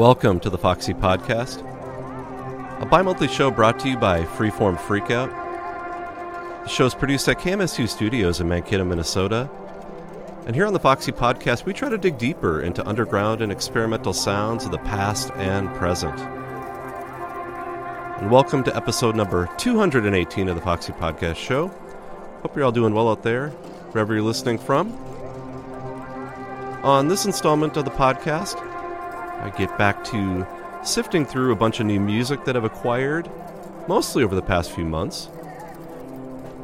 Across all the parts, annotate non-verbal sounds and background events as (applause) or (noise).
Welcome to the Foxy Podcast, a bi monthly show brought to you by Freeform Freakout. The show is produced at KMSU Studios in Mankato, Minnesota. And here on the Foxy Podcast, we try to dig deeper into underground and experimental sounds of the past and present. And welcome to episode number 218 of the Foxy Podcast Show. Hope you're all doing well out there, wherever you're listening from. On this installment of the podcast, I get back to sifting through a bunch of new music that I've acquired, mostly over the past few months.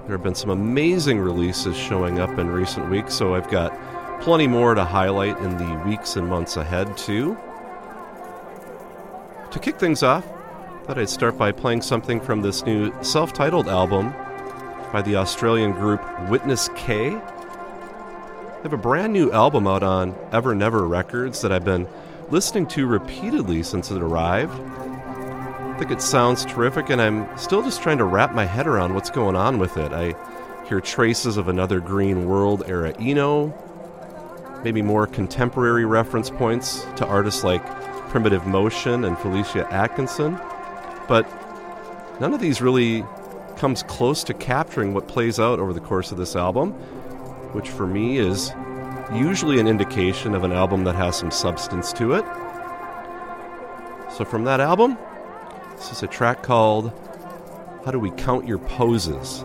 There have been some amazing releases showing up in recent weeks, so I've got plenty more to highlight in the weeks and months ahead, too. To kick things off, I thought I'd start by playing something from this new self titled album by the Australian group Witness K They have a brand new album out on Ever Never Records that I've been listening to repeatedly since it arrived. I think it sounds terrific, and I'm still just trying to wrap my head around what's going on with it. I hear traces of another Green World era Eno, maybe more contemporary reference points to artists like Primitive Motion and Felicia Atkinson, but none of these really comes close to capturing what plays out over the course of this album which for me is usually an indication of an album that has some substance to it. So, from that album, this is a track called How Do We Count Your Poses?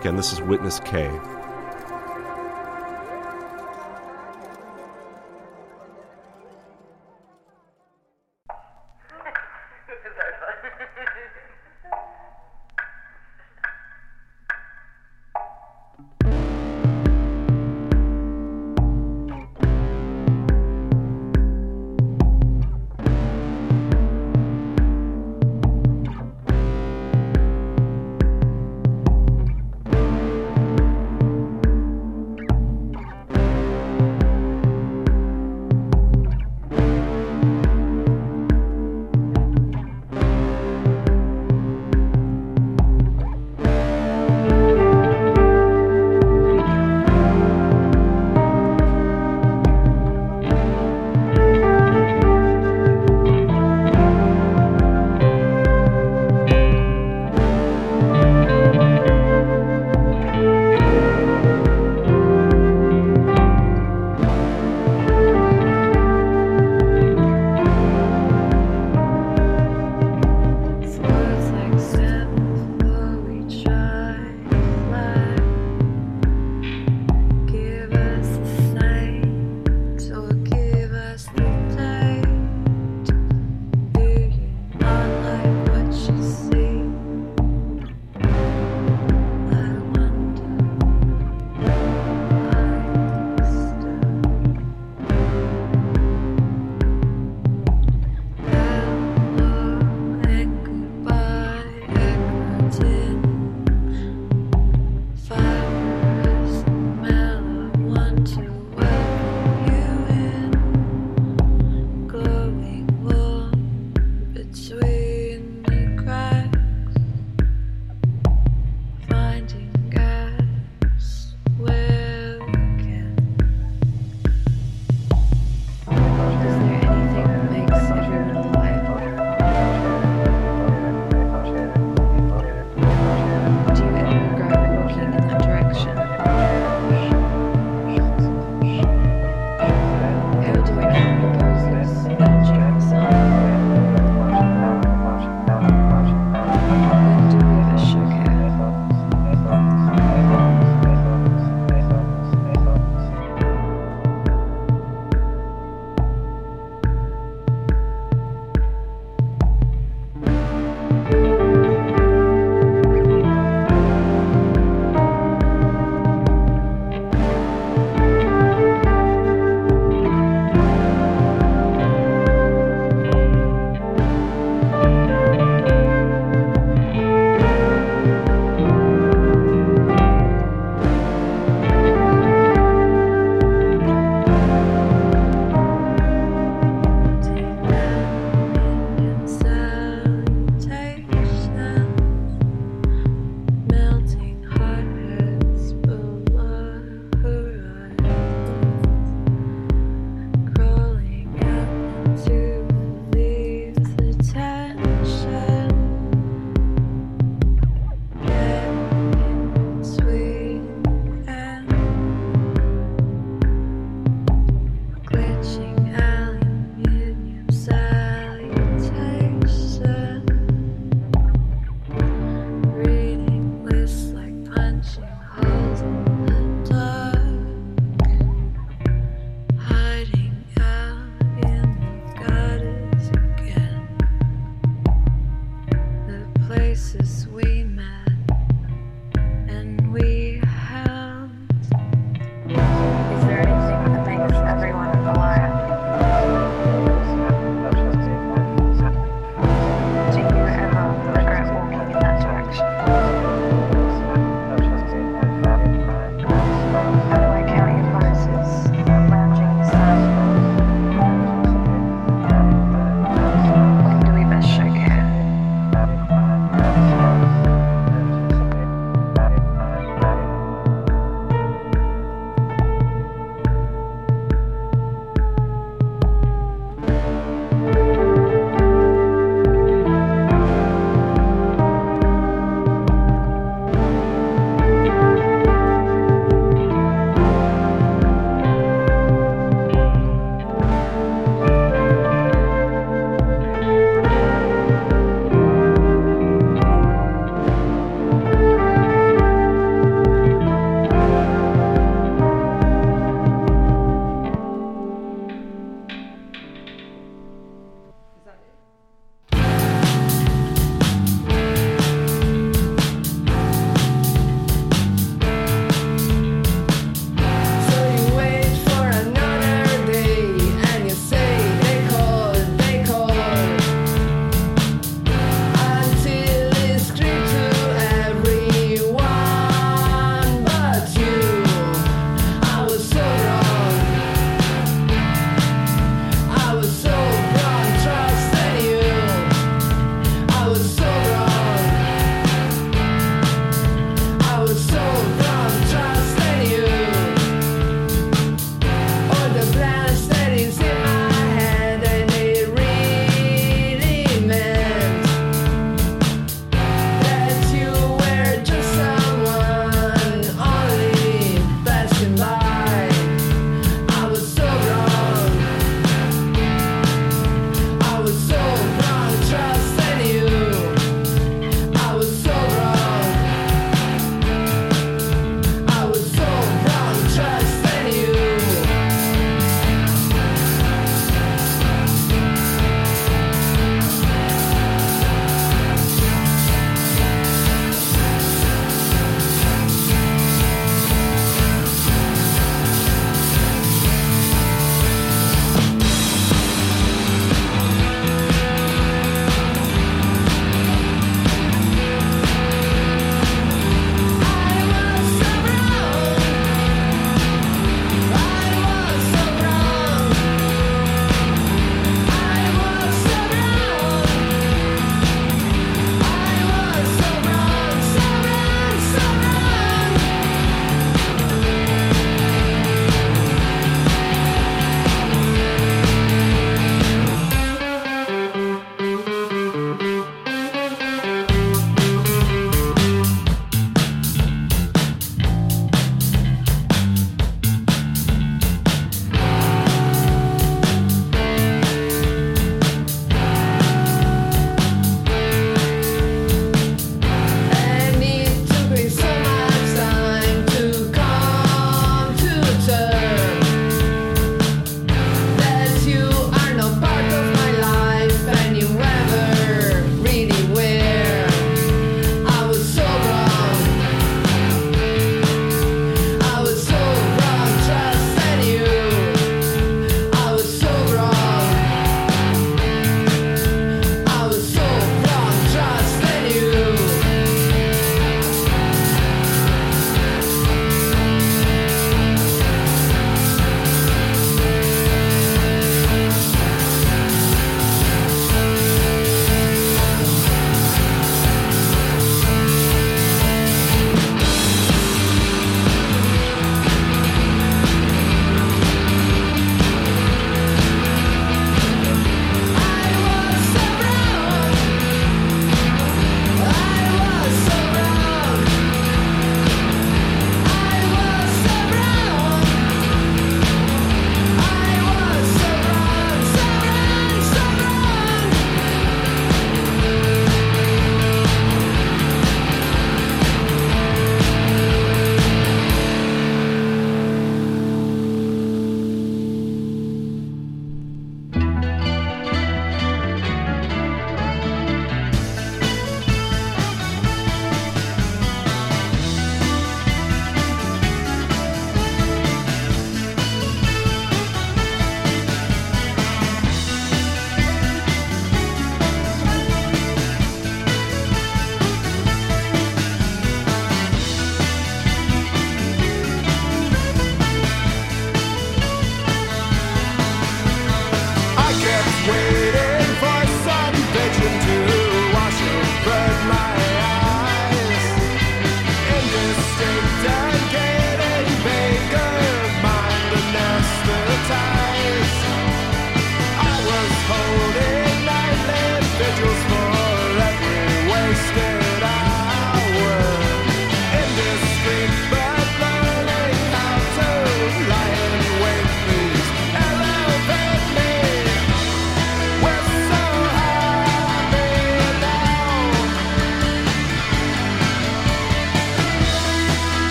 Again, this is Witness K.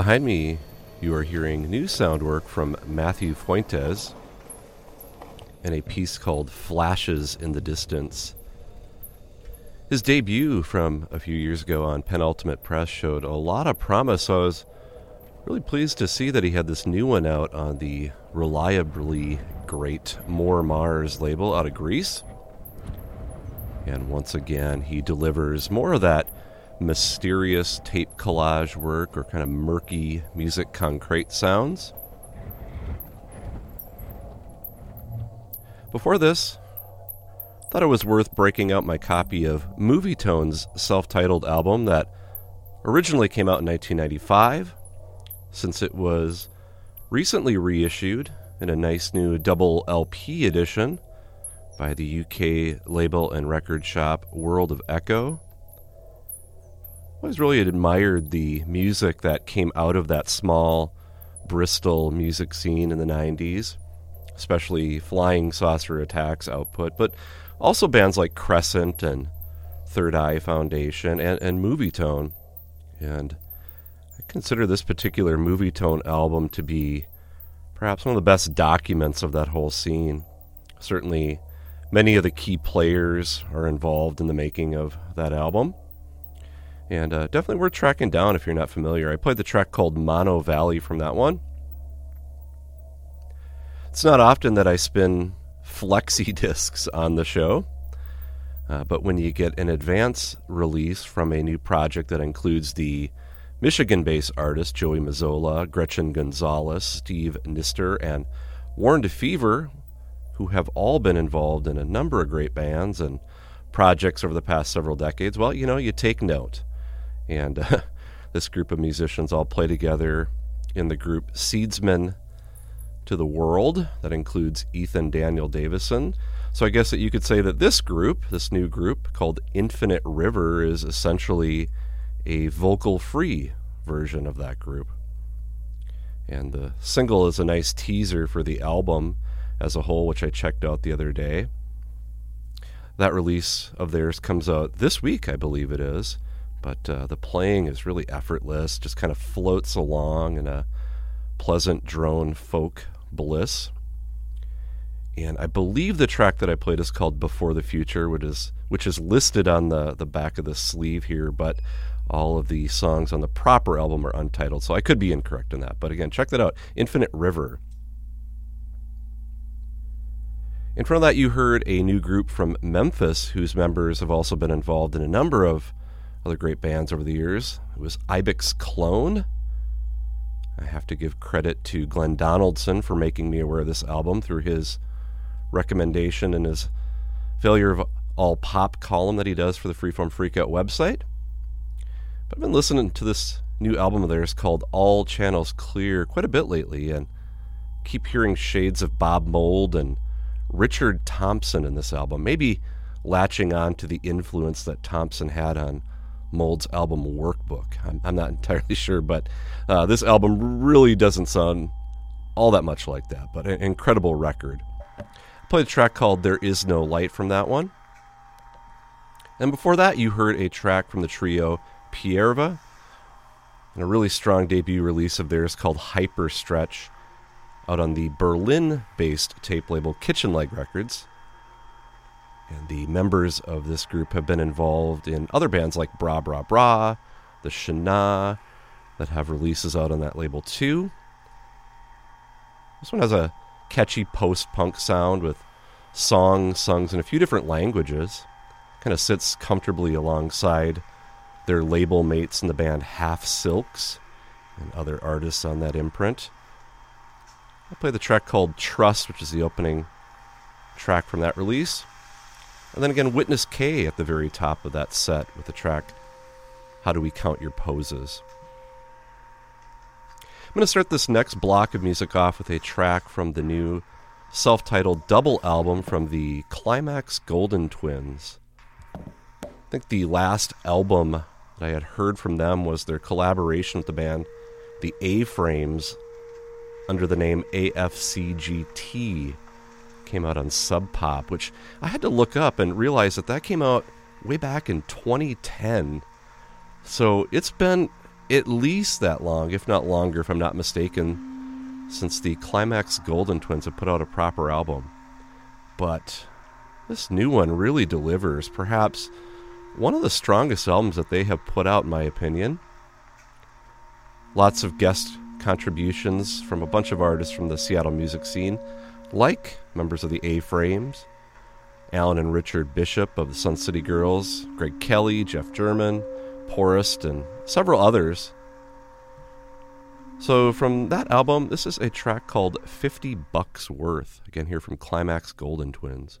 Behind me, you are hearing new sound work from Matthew Fuentes and a piece called Flashes in the Distance. His debut from a few years ago on Penultimate Press showed a lot of promise, so I was really pleased to see that he had this new one out on the reliably great Moremars label out of Greece. And once again, he delivers more of that mysterious tape collage work or kind of murky musique concrète sounds. Before this, thought it was worth breaking out my copy of Movietone's self titled album that originally came out in 1995, since it was recently reissued in a nice new double LP edition by the UK label and record shop World of Echo. Always really admired the music that came out of that small Bristol music scene in the 90s, especially Flying Saucer Attacks output, but also bands like Crescent and Third Eye Foundation, and, and Movietone. And I consider this particular Movietone album to be perhaps one of the best documents of that whole scene. Certainly, many of the key players are involved in the making of that album. And uh, definitely worth tracking down if you're not familiar. I played the track called Mono Valley from that one. It's not often that I spin flexi (laughs) discs on the show, uh, but when you get an advance release from a new project that includes the Michigan based artists Joey Mazzola, Gretchen Gonzalez, Steve Nistor, and Warren DeFever, who have all been involved in a number of great bands and projects over the past several decades, well, you know, you take note. And uh, (laughs) this group of musicians all play together in the group Seedsmen to the world. That includes Ethan Daniel Davidson. So I guess that you could say that this group, this new group called Infinite River, is essentially a vocal free version of that group. And the single is a nice teaser for the album as a whole, which I checked out the other day. That release of theirs comes out this week, I believe it is. But uh, the playing is really effortless, just kind of floats along in a pleasant drone folk bliss. And I believe the track that I played is called Before the Future, which is which is listed on the, the back of the sleeve here, but all of the songs on the proper album are untitled, so I could be incorrect in that. But again, check that out. Infinite River. In front of that, you heard a new group from Memphis whose members have also been involved in a number of other great bands over the years. It was Ibex Clone. I have to give credit to Glenn Donaldson for making me aware of this album through his recommendation and his failure of all pop column that he does for the Freeform Freakout website. But I've been listening to this new album of theirs called All Channels Clear quite a bit lately and keep hearing shades of Bob Mould and Richard Thompson in this album. Maybe latching on to the influence that Thompson had on Mould's album Workbook. I'm, I'm not (laughs) entirely sure, but uh, this album really doesn't sound all that much like that, but an incredible record. I played a track called There Is No Light from that one. And before that, you heard a track from the trio Pierva and a really strong debut release of theirs called Hyper Stretch out on the Berlin based tape label Kitchen Leg Records. And the members of this group have been involved in other bands like Bra Bra Bra, the Shana, that have releases out on that label too. This one has a catchy post punk sound with songs sung in a few different languages. Kind of sits comfortably alongside their label mates in the band Half Silks and other artists on that imprint. I'll play the track called Trust, which is the opening track from that release. And then again, Witness K at the very top of that set with the track How Do We Count Your Poses? I'm going to start this next block of music off with a track from the new self titled double album from the Climax Golden Twins. I think the last album that I had heard from them was their collaboration with the band The A Frames under the name AFCGT came out on Sub Pop, which I had to look up and realize that that came out way back in 2010. So it's been at least that long, if not longer, if I'm not mistaken, since the Climax Golden Twins have put out a proper album. But this new one really delivers, perhaps one of the strongest albums that they have put out, in my opinion. Lots of guest contributions from a bunch of artists from the Seattle music scene like members of the A Frames, Alan and Richard Bishop of the Sun City Girls, Greg Kelly, Jeff German, Porist, and several others. So, from that album, this is a track called 50 Bucks Worth, again here from Climax Golden Twins.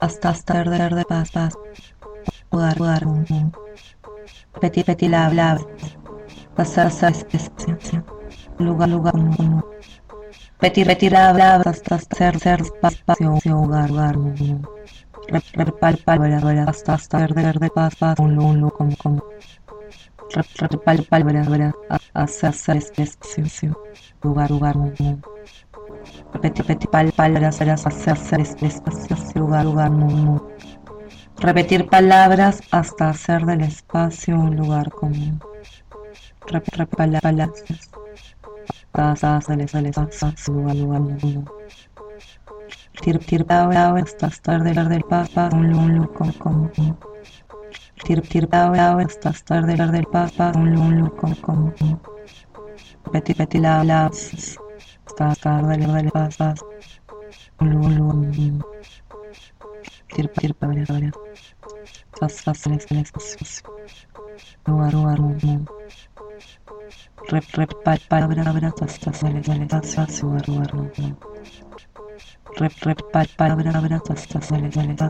hasta hasta verde verde paz paz jugar jugar un habla hasta ser ser paz paz hogar hogar palabra hasta hasta verde verde paz paz un hacer lugar lugar repetir repetir pal palabras hacer hacer espacio lugar lugar repetir palabras hasta hacer del espacio un lugar común. Repetir palabras. Hasta hacer del espacio lugar lugar tir tir hasta tarde del papa un lun con con tir tir hasta tarde del papa un lun con con peti peti la la hasta tarde del papa un lun lun tir tir pabla pabla sas sas les les sas ruar ruar mum rep rep pal palabra abra tas tas les les sas ruar ruar palabras sexuales palabras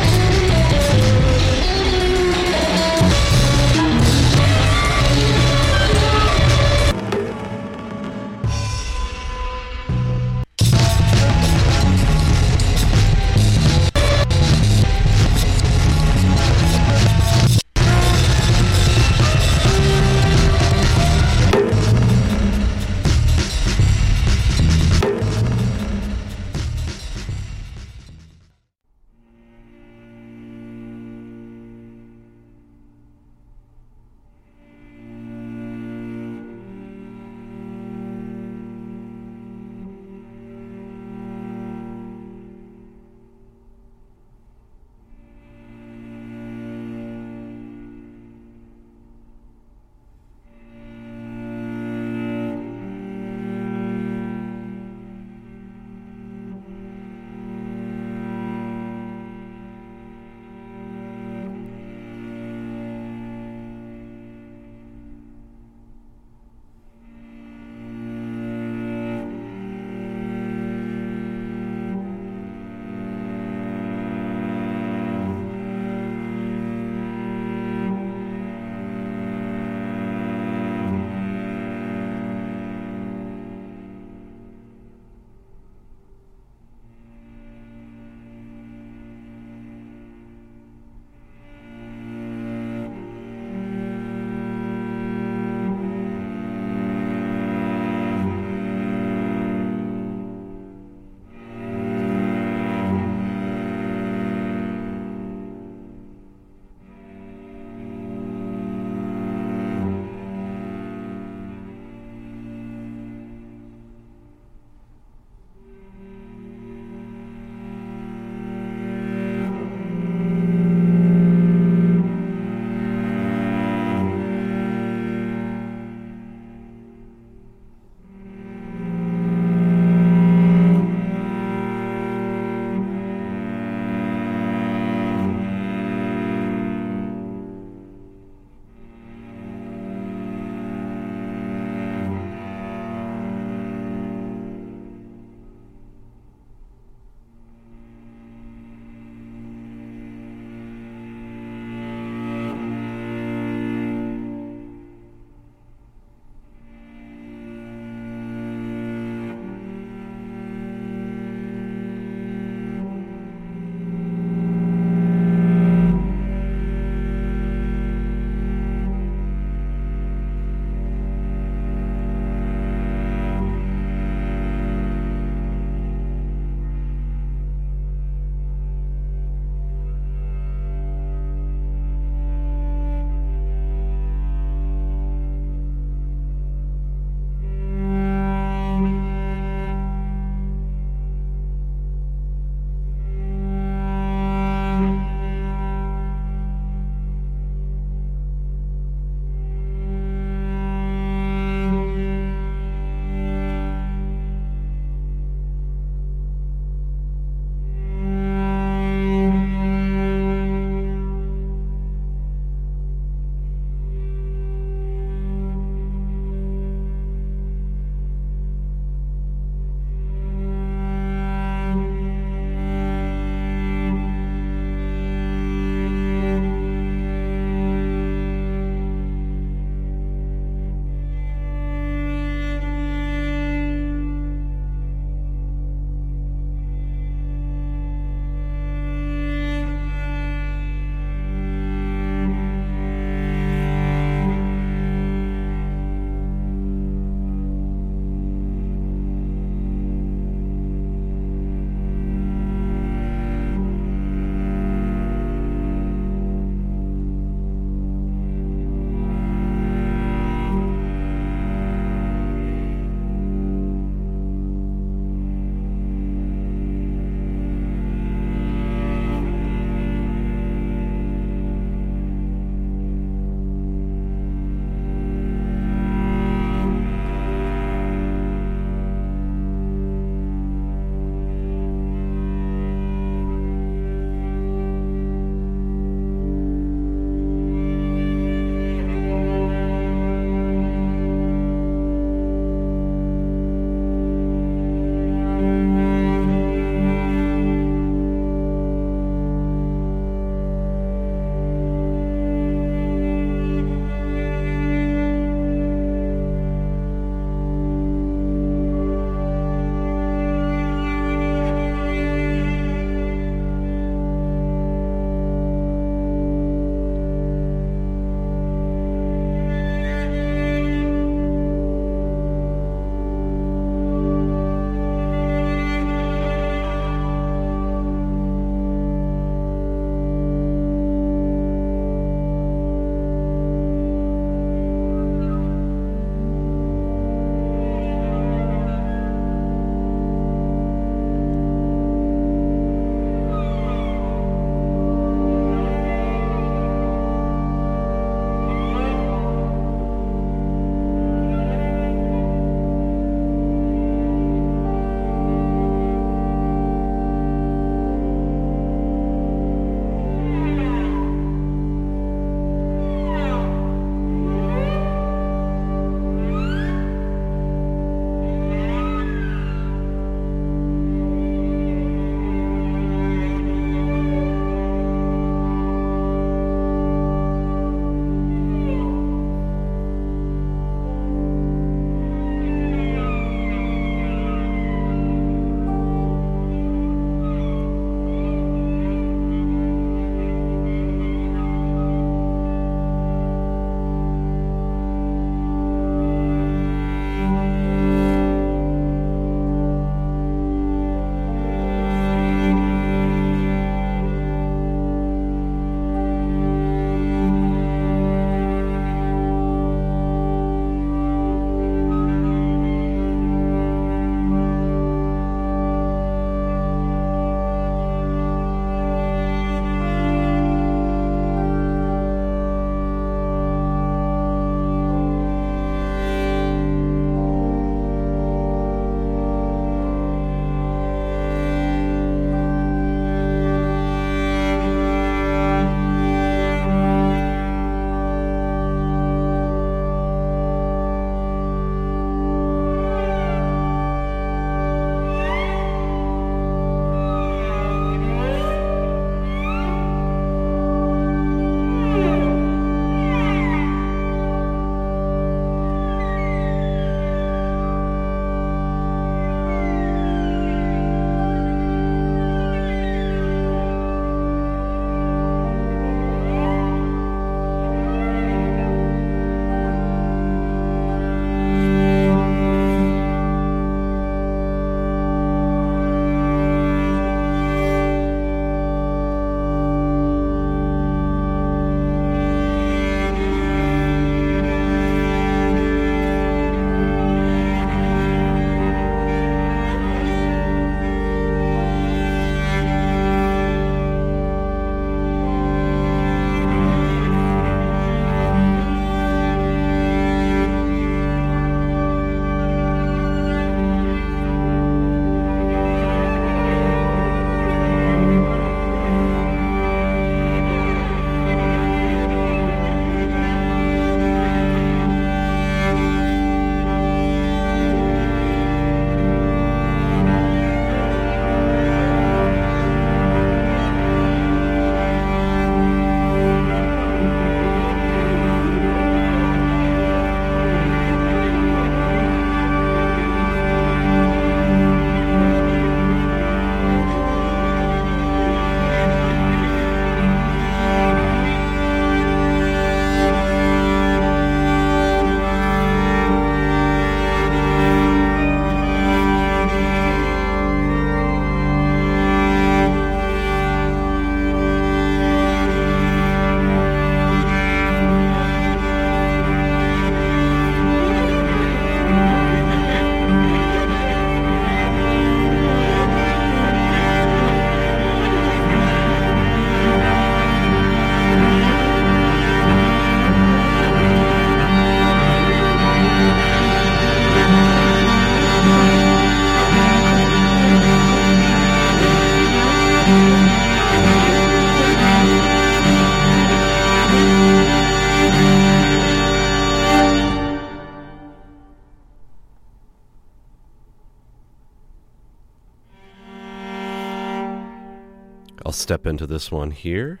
step into this one here.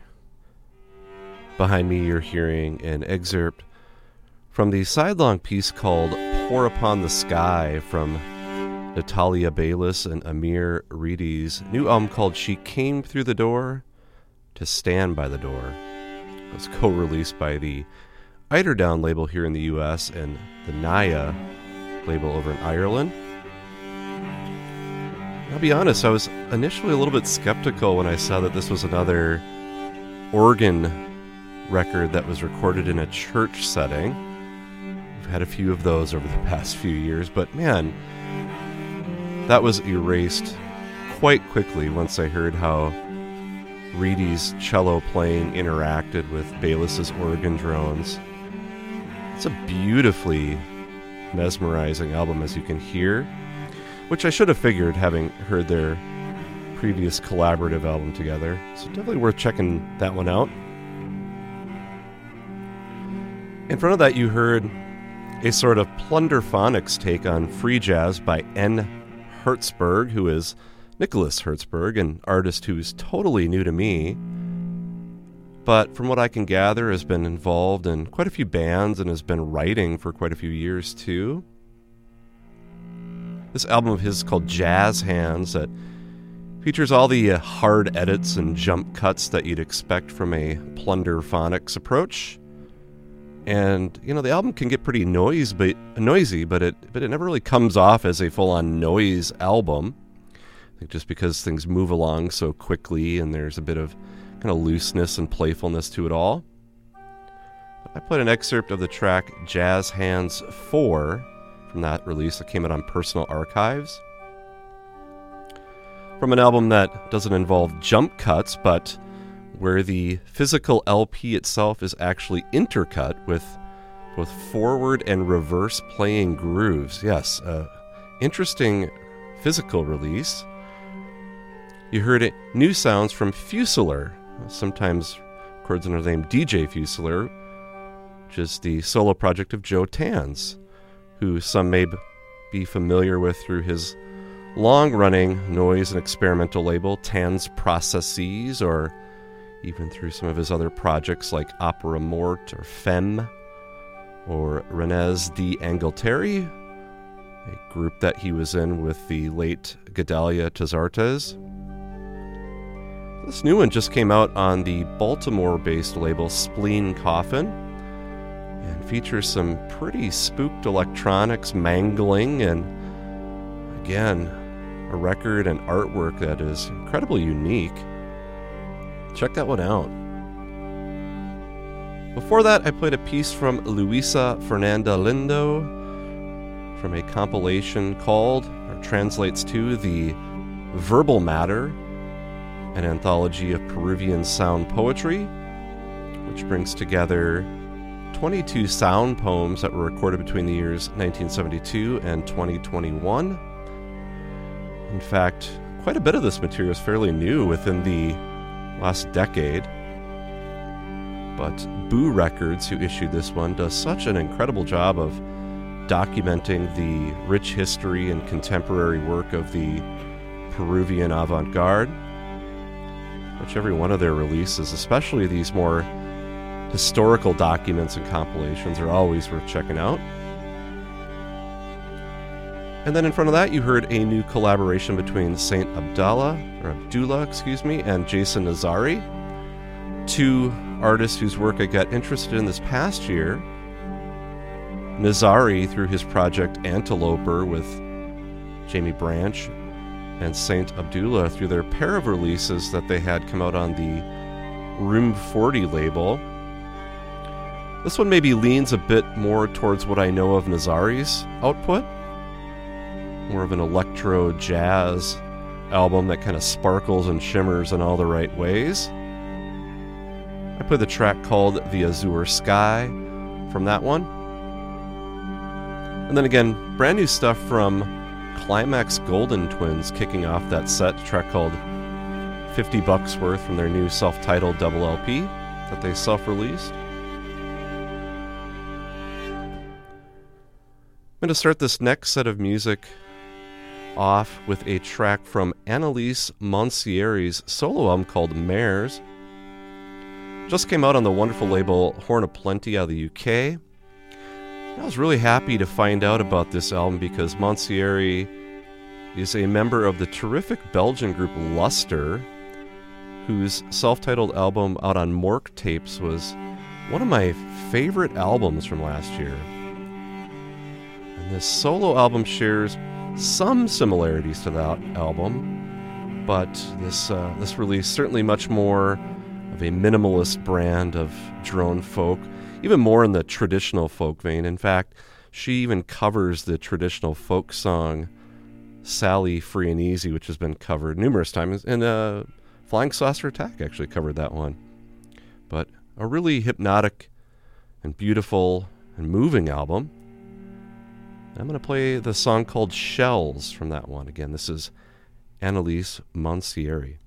Behind me, you're hearing an excerpt from the sidelong piece called Pour Upon the Sky from Natalia Beylis and Amir Reedy's new album called She Came Through the Door to Stand by the Door. It was co released by the Eiderdown label here in the US and the Nyahh label over in Ireland. I'll be honest, I was initially a little bit skeptical when I saw that this was another organ record that was recorded in a church setting. We've had a few of those over the past few years, but man, that was erased quite quickly once I heard how Reedy's cello playing interacted with Beylis's organ drones. It's a beautifully mesmerizing album, as you can hear which I should have figured having heard their previous collaborative album together. So definitely worth checking that one out. In front of that, you heard a sort of plunderphonics take on free jazz by N. Hertzberg, who is Nicholas Hertzberg, an artist who is totally new to me, but from what I can gather, has been involved in quite a few bands and has been writing for quite a few years too. This album of his is called Jazz Hands that features all the uh, hard edits and jump cuts that you'd expect from a plunderphonics approach. And you know the album can get pretty noise, but noisy, but it but it never really comes off as a full-on noise album. I think just because things move along so quickly and there's a bit of kind of looseness and playfulness to it all. I put an excerpt of the track Jazz Hands 4 from that release that came out on Personal Archives. From an album that doesn't involve jump cuts, but where the physical LP itself is actually intercut with both forward and reverse playing grooves. Yes, uh, interesting physical release. You heard it, new sounds from Fusilier, sometimes records under the name DJ Fusilier, which is the solo project of Joe Tanz who some may be familiar with through his long running noise and experimental label, Tans Processes, or even through some of his other projects like Opera Mort or Femme, or Reines d'Angleterre, a group that he was in with the late Ghédalia Tazartès. This new one just came out on the Baltimore based label Spleen Coffin and features some pretty spooked electronics mangling and again a record and artwork that is incredibly unique. Check that one out. Before that i played a piece from luisa fernanda lindo from a compilation called or translates to the verbal matter an anthology of peruvian sound poetry which brings together 22 sound poems that were recorded between the years 1972 and 2021. In fact, quite a bit of this material is fairly new within the last decade. But Buh Records, who issued this one, does such an incredible job of documenting the rich history and contemporary work of the Peruvian avant garde. Which every one of their releases, especially these more historical documents and compilations are always worth checking out. And then in front of that, you heard a new collaboration between Saint Abdallah, or Abdullah, excuse me, and Jason Nazary, two artists whose work I got interested in this past year. Nazary, through his project Anteloper with Jaimie Branch, and Saint Abdullah through their pair of releases that they had come out on the Room 40 label this one maybe leans a bit more towards what I know of Nazary's output. More of an electro jazz album that kind of sparkles and shimmers in all the right ways. I put the track called The Azure Sky from that one. And then again, brand new stuff from Climax Golden Twins kicking off that set, track called 50 Bucks Worth from their new self titled double LP that they self released. I'm going to start this next set of music off with a track from Annelies Monseré's solo album called Mares. Just came out on the wonderful label Horn of Plenty out of the UK. I was really happy to find out about this album because Monsieri is a member of the terrific Belgian group Luster, whose self titled album out on Mork Tapes was one of my favorite albums from last year. And this solo album shares some similarities to that album, but this, uh, this release certainly much more of a minimalist brand of drone folk, even more in the traditional folk vein. In fact, she even covers the traditional folk song Sally Free and Easy, which has been covered numerous times, and uh, Flying Saucer Attack actually covered that one. But a really hypnotic and beautiful and moving album. I'm going to play the song called Shells from that one. Again, this is Annelies Monseré.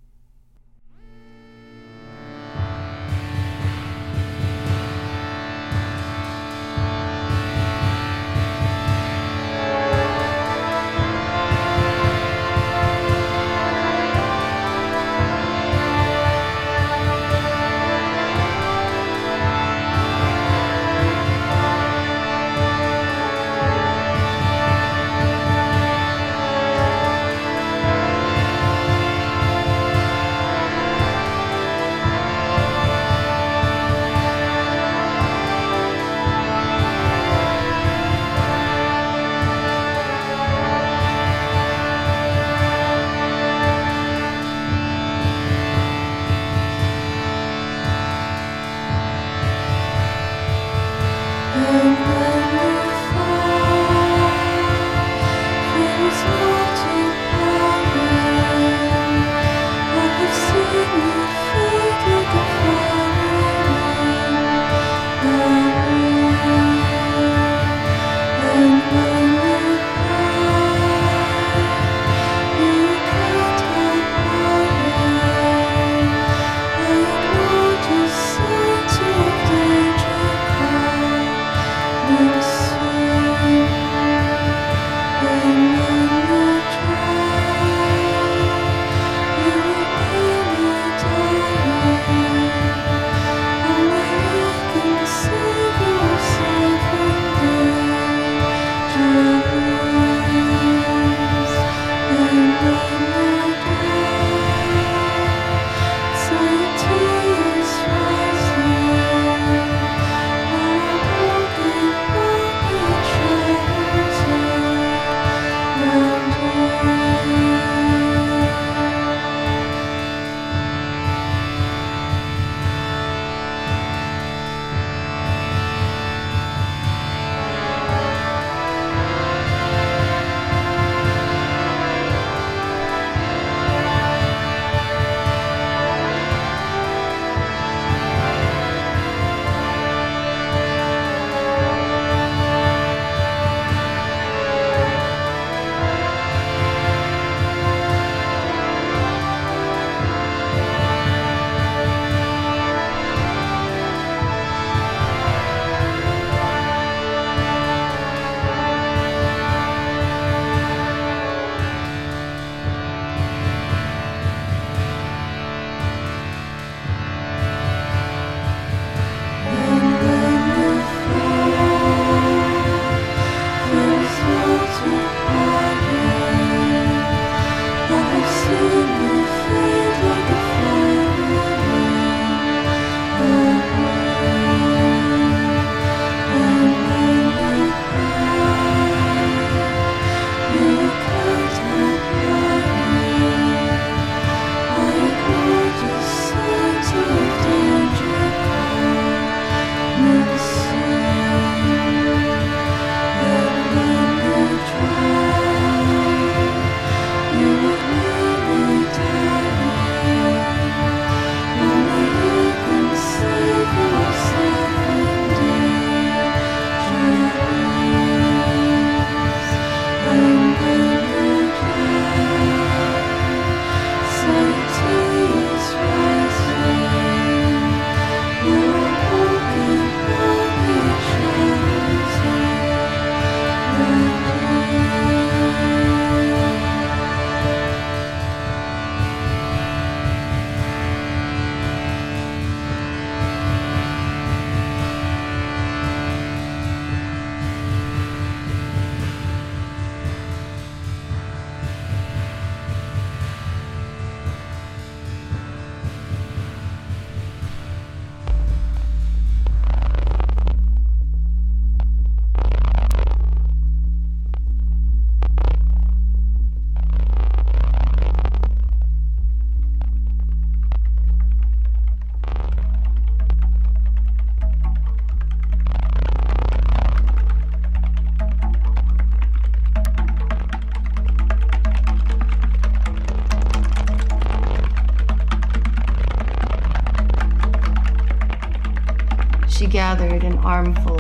Gathered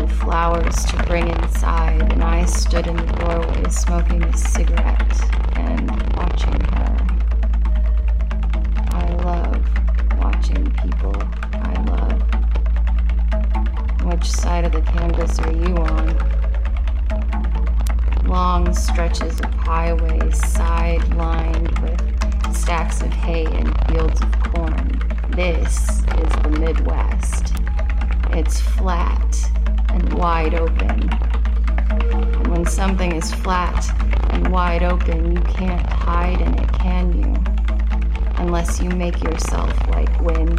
flat and wide open, you can't hide in it, can you? Unless you make yourself like wind.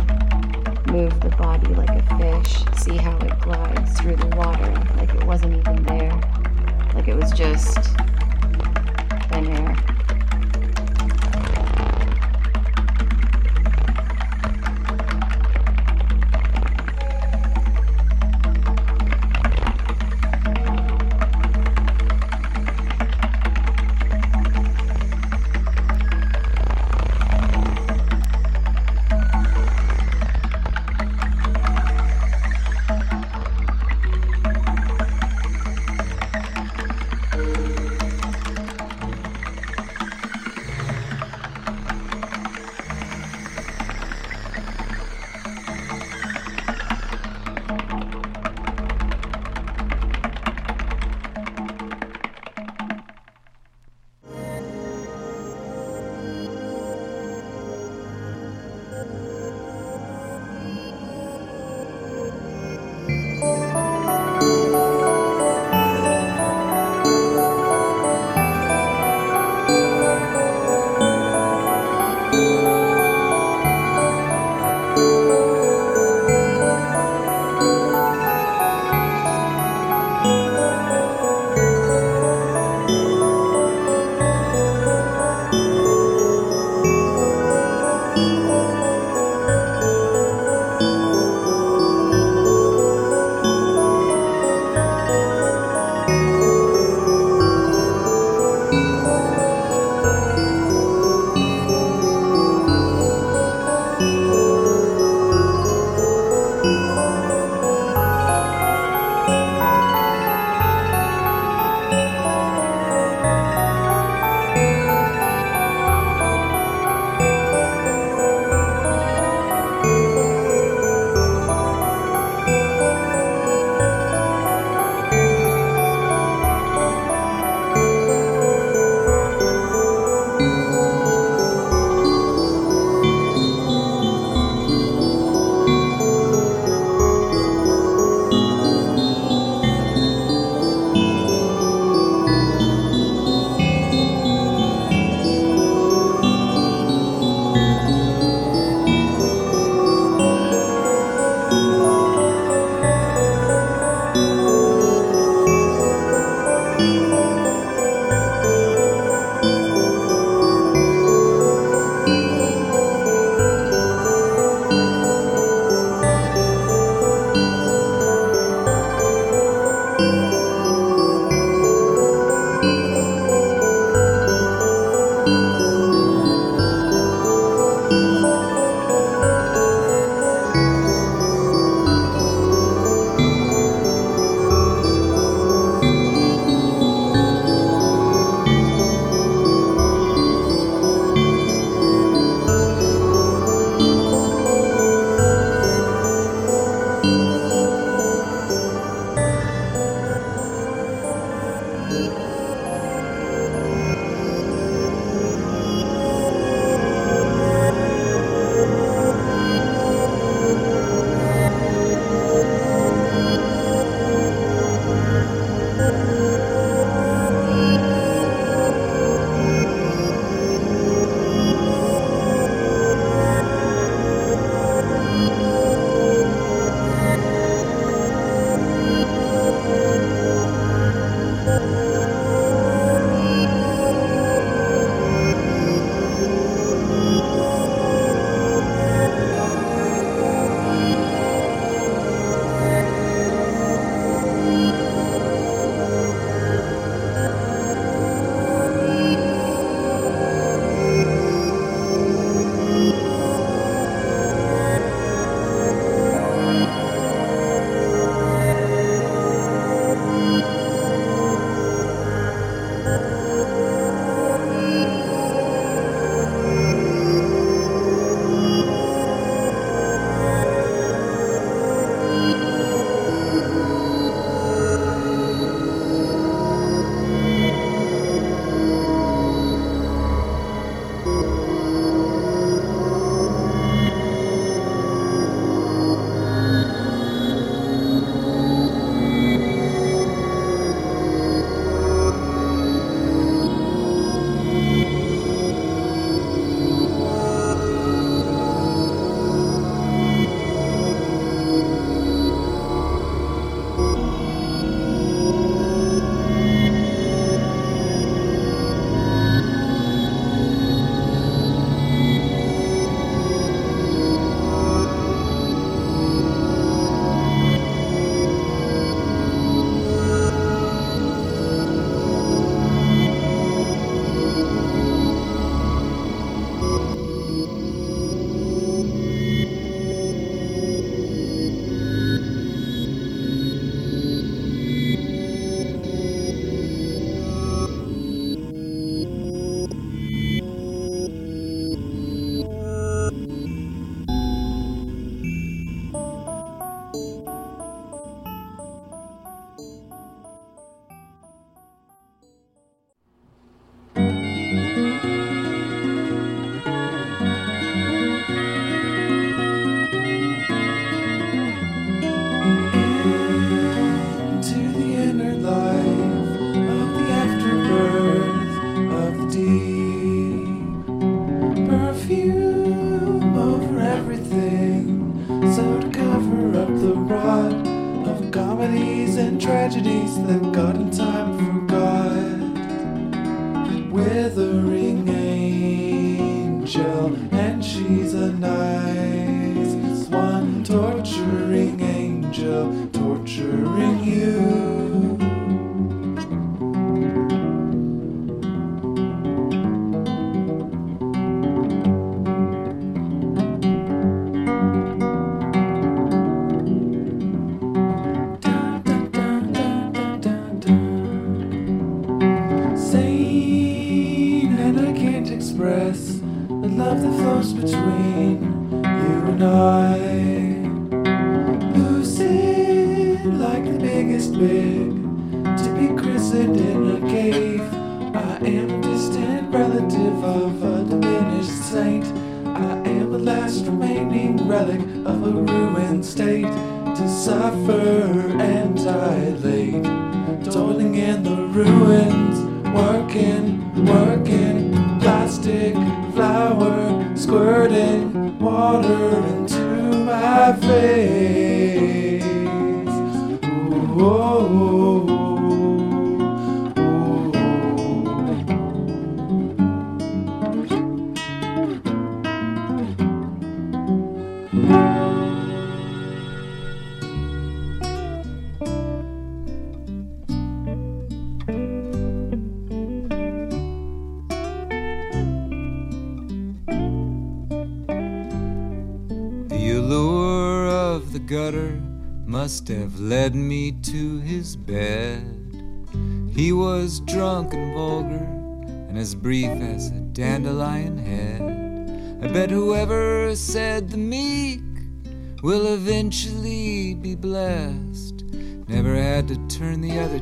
Move the body like a fish. See how it glides through the water like it wasn't even there. Like it was just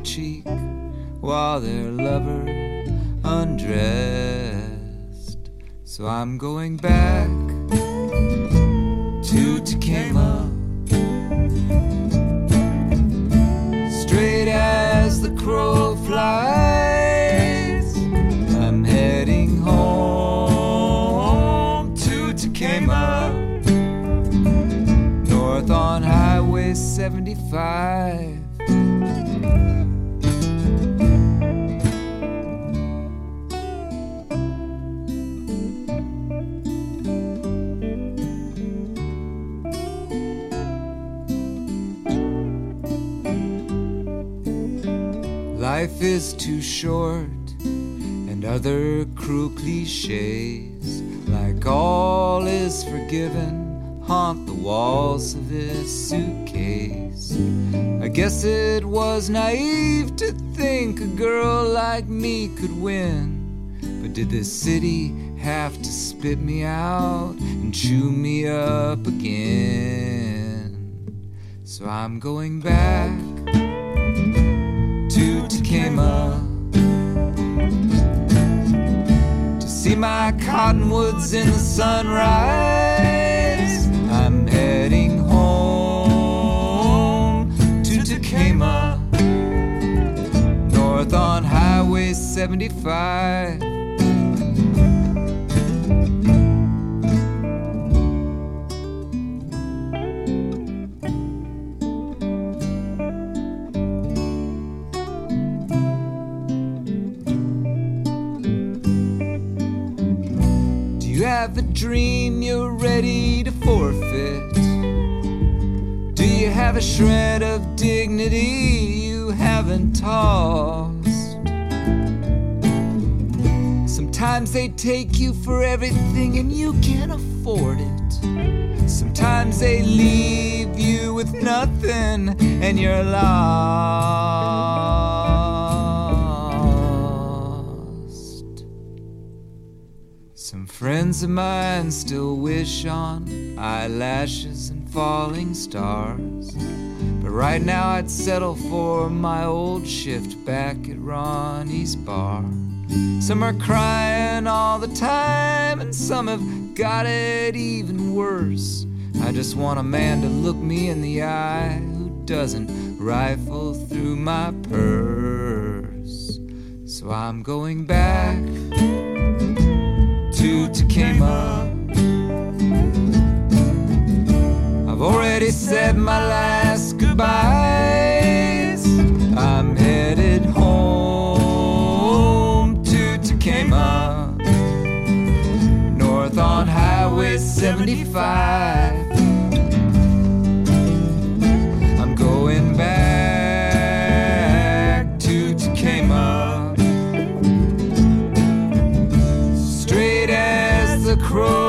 cheek while their lover undressed. So I'm going back cliches, like all is forgiven, haunt the walls of his suitcase. I guess it was naive to think a girl like me could win. But did this city have to spit me out and chew me up again? So I'm going back to Tacoma see my cottonwoods in the sunrise. I'm heading home to Tacoma, north on Highway 75. Have a dream you're ready to forfeit? Do you have a shred of dignity you haven't tossed? Sometimes they take you for everything and you can't afford it. Sometimes they leave you with nothing and you're lost. Friends of mine still wish on eyelashes and falling stars. But right now I'd settle for my old shift back at Ronnie's bar. Some are crying all the time, and some have got it even worse. I just want a man to look me in the eye who doesn't rifle through my purse. So I'm going back to Tacoma. I've already said my last goodbyes. I'm headed home to Tacoma, north on Highway 75. Crow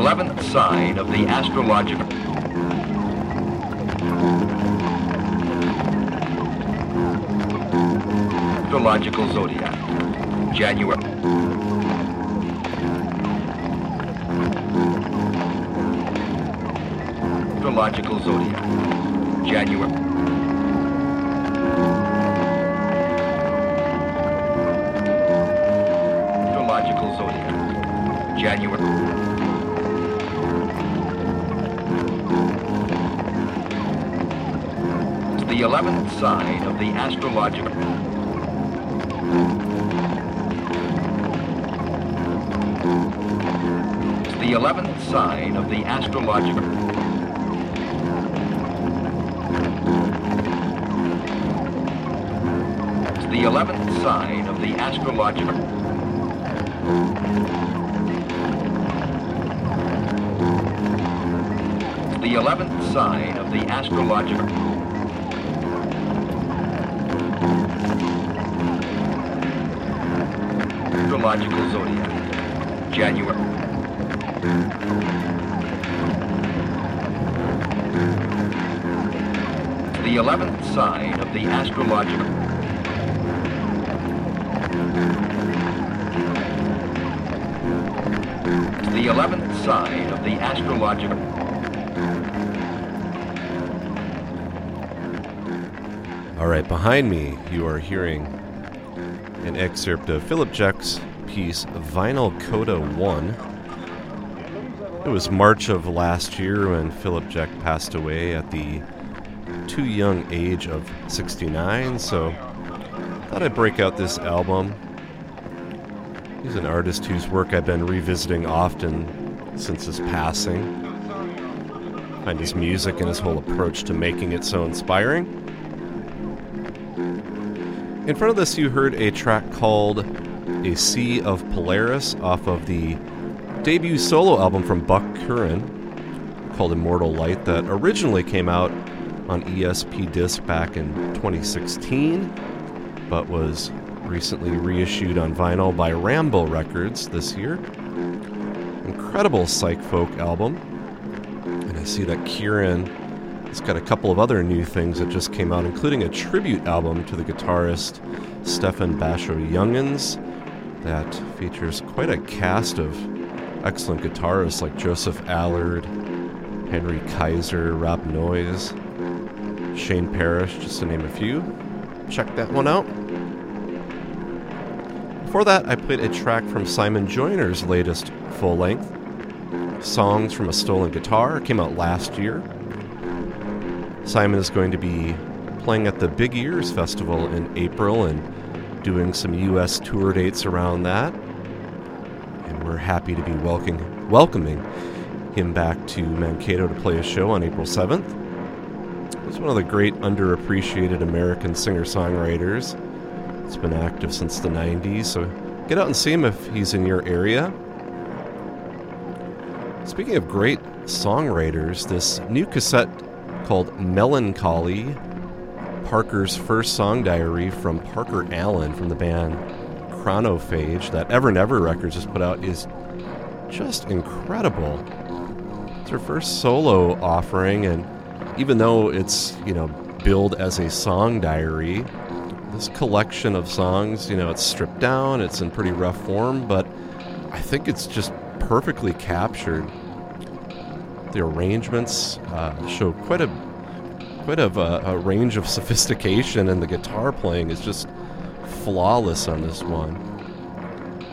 11th sign of the astrological. Astrological zodiac. January. Astrological zodiac. January. Astrological zodiac. January. The 11th sign of the astrological. It's the 11th sign of the astrological. It's the 11th sign of the astrological. The 11th sign of the astrological. Astrological zodiac. January. The 11th sign of the astrological. The 11th sign of the astrological. All right, behind me, you are hearing an excerpt of Philip Jeck's piece Vinyl Coda 1. It was March of last year when Philip Jeck passed away at the too young age of 69, so I thought I'd break out this album. He's an artist whose work I've been revisiting often since his passing. Find his music and his whole approach to making it so inspiring. In front of this, you heard a track called A Sea of Polaris off of the debut solo album from Buck Curran called Immortal Light that originally came out on ESP disc back in 2016 but was recently reissued on vinyl by Rambo Records this year. Incredible psych folk album. And I see that Curran has got a couple of other new things that just came out, including a tribute album to the guitarist Steffen Basho-Junghans that features quite a cast of excellent guitarists like Joseph Allred, Henry Kaiser, Rob Noyes, Shane Parish, just to name a few. Check that one out. Before that, I played a track from Simon Joyner's latest full length, Songs from a Stolen Guitar. It came out last year. Simon is going to be playing at the Big Ears Festival in April and doing some U.S. tour dates around that. And we're happy to be welcoming, welcoming him back to Mankato to play a show on April 7th. He's one of the great underappreciated American singer songwriters. He's been active since the 90s, so get out and see him if he's in your area. Speaking of great songwriters, this new cassette called Melancholy, Parker's first song diary from Parker Allen from the band Chronophage, that Ever Never Records just put out, is just incredible. It's her first solo offering, and even though it's, you know, billed as a song diary, this collection of songs, you know, it's stripped down, it's in pretty rough form, but I think it's just perfectly captured. The arrangements uh, show quite a quite a, a range of sophistication, and the guitar playing is just flawless on this one.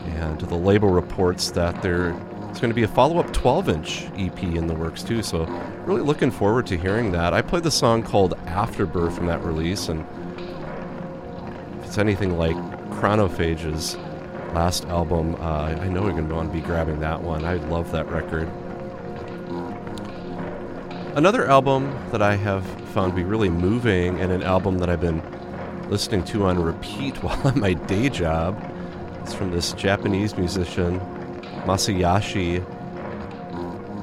And the label reports that there is going to be a follow-up 12-inch EP in the works too. So really looking forward to hearing that. I played the song called Afterbirth from that release, and if it's anything like Chronophage's last album, uh, I know we're going to want to be grabbing that one. I love that record. Another album that I have found to be really moving, and an album that I've been listening to on repeat (laughs) while on my day job, is from this Japanese musician, Masayoshi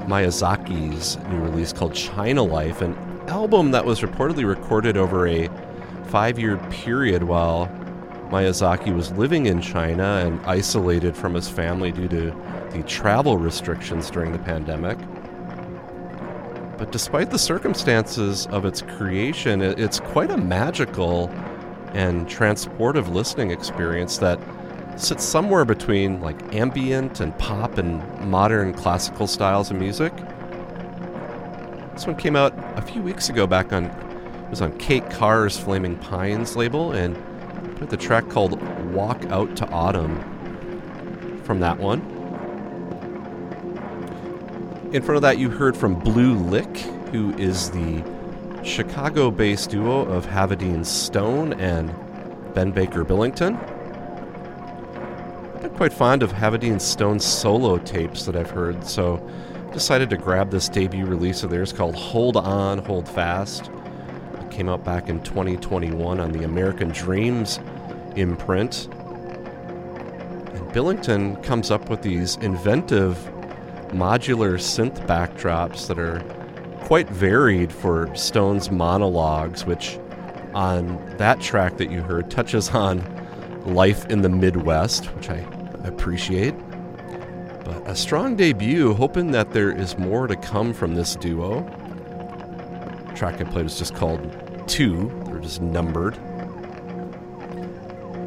Miyazaki's new release called China Life, an album that was reportedly recorded over a five year period while Miyazaki was living in China and isolated from his family due to the travel restrictions during the pandemic. But despite the circumstances of its creation, it's quite a magical and transportive listening experience that sits somewhere between like ambient and pop and modern classical styles of music. This one came out a few weeks ago back on it was on Kate Carr's Flaming Pines label and put the track called Walk Out to Autumn from that one. In front of that, you heard from Blue Lick, who is the Chicago based duo of Havadine Stone and Ben Baker Billington. I'm quite fond of Havadine Stone's solo tapes that I've heard, so decided to grab this debut release of theirs called Hold On, Hold Fast. It came out back in 2021 on the American Dreams imprint. And Billington comes up with these inventive modular synth backdrops that are quite varied for Stone's monologues, which on that track that you heard touches on life in the Midwest, which I appreciate. But a strong debut, hoping that there is more to come from this duo. The track I played was just called Two, they're just numbered.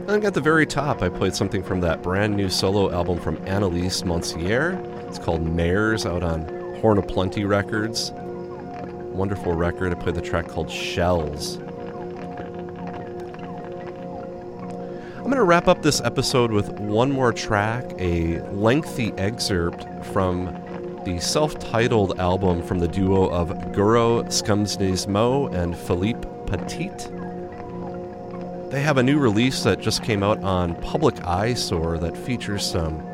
And at the very top, I played something from that brand new solo album from Annelies Monseré. It's called Mares out on Horn of Plenty Records. Wonderful record. I played the track called Shells. I'm going to wrap up this episode with one more track, a lengthy excerpt from the self titled album from the duo of Guro Skumsnes Moe and Philippe Petit. they have a new release that just came out on Public Eyesore that features some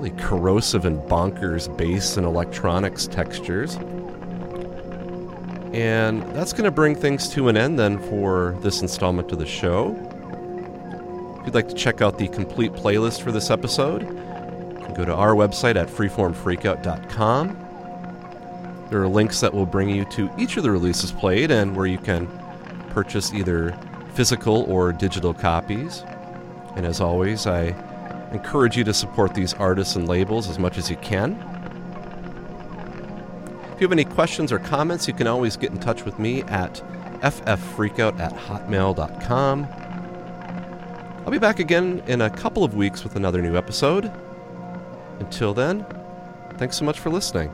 really corrosive and bonkers bass and electronics textures. And that's going to bring things to an end then for this installment of the show. If you'd like to check out the complete playlist for this episode, you can go to our website at freeformfreakout.com. There are links that will bring you to each of the releases played and where you can purchase either physical or digital copies. And as always, I encourage you to support these artists and labels as much as you can. If you have any questions or comments, you can always get in touch with me at fffreakout at hotmail.com. I'll be back again in a couple of weeks with another new episode. Until then, thanks so much for listening.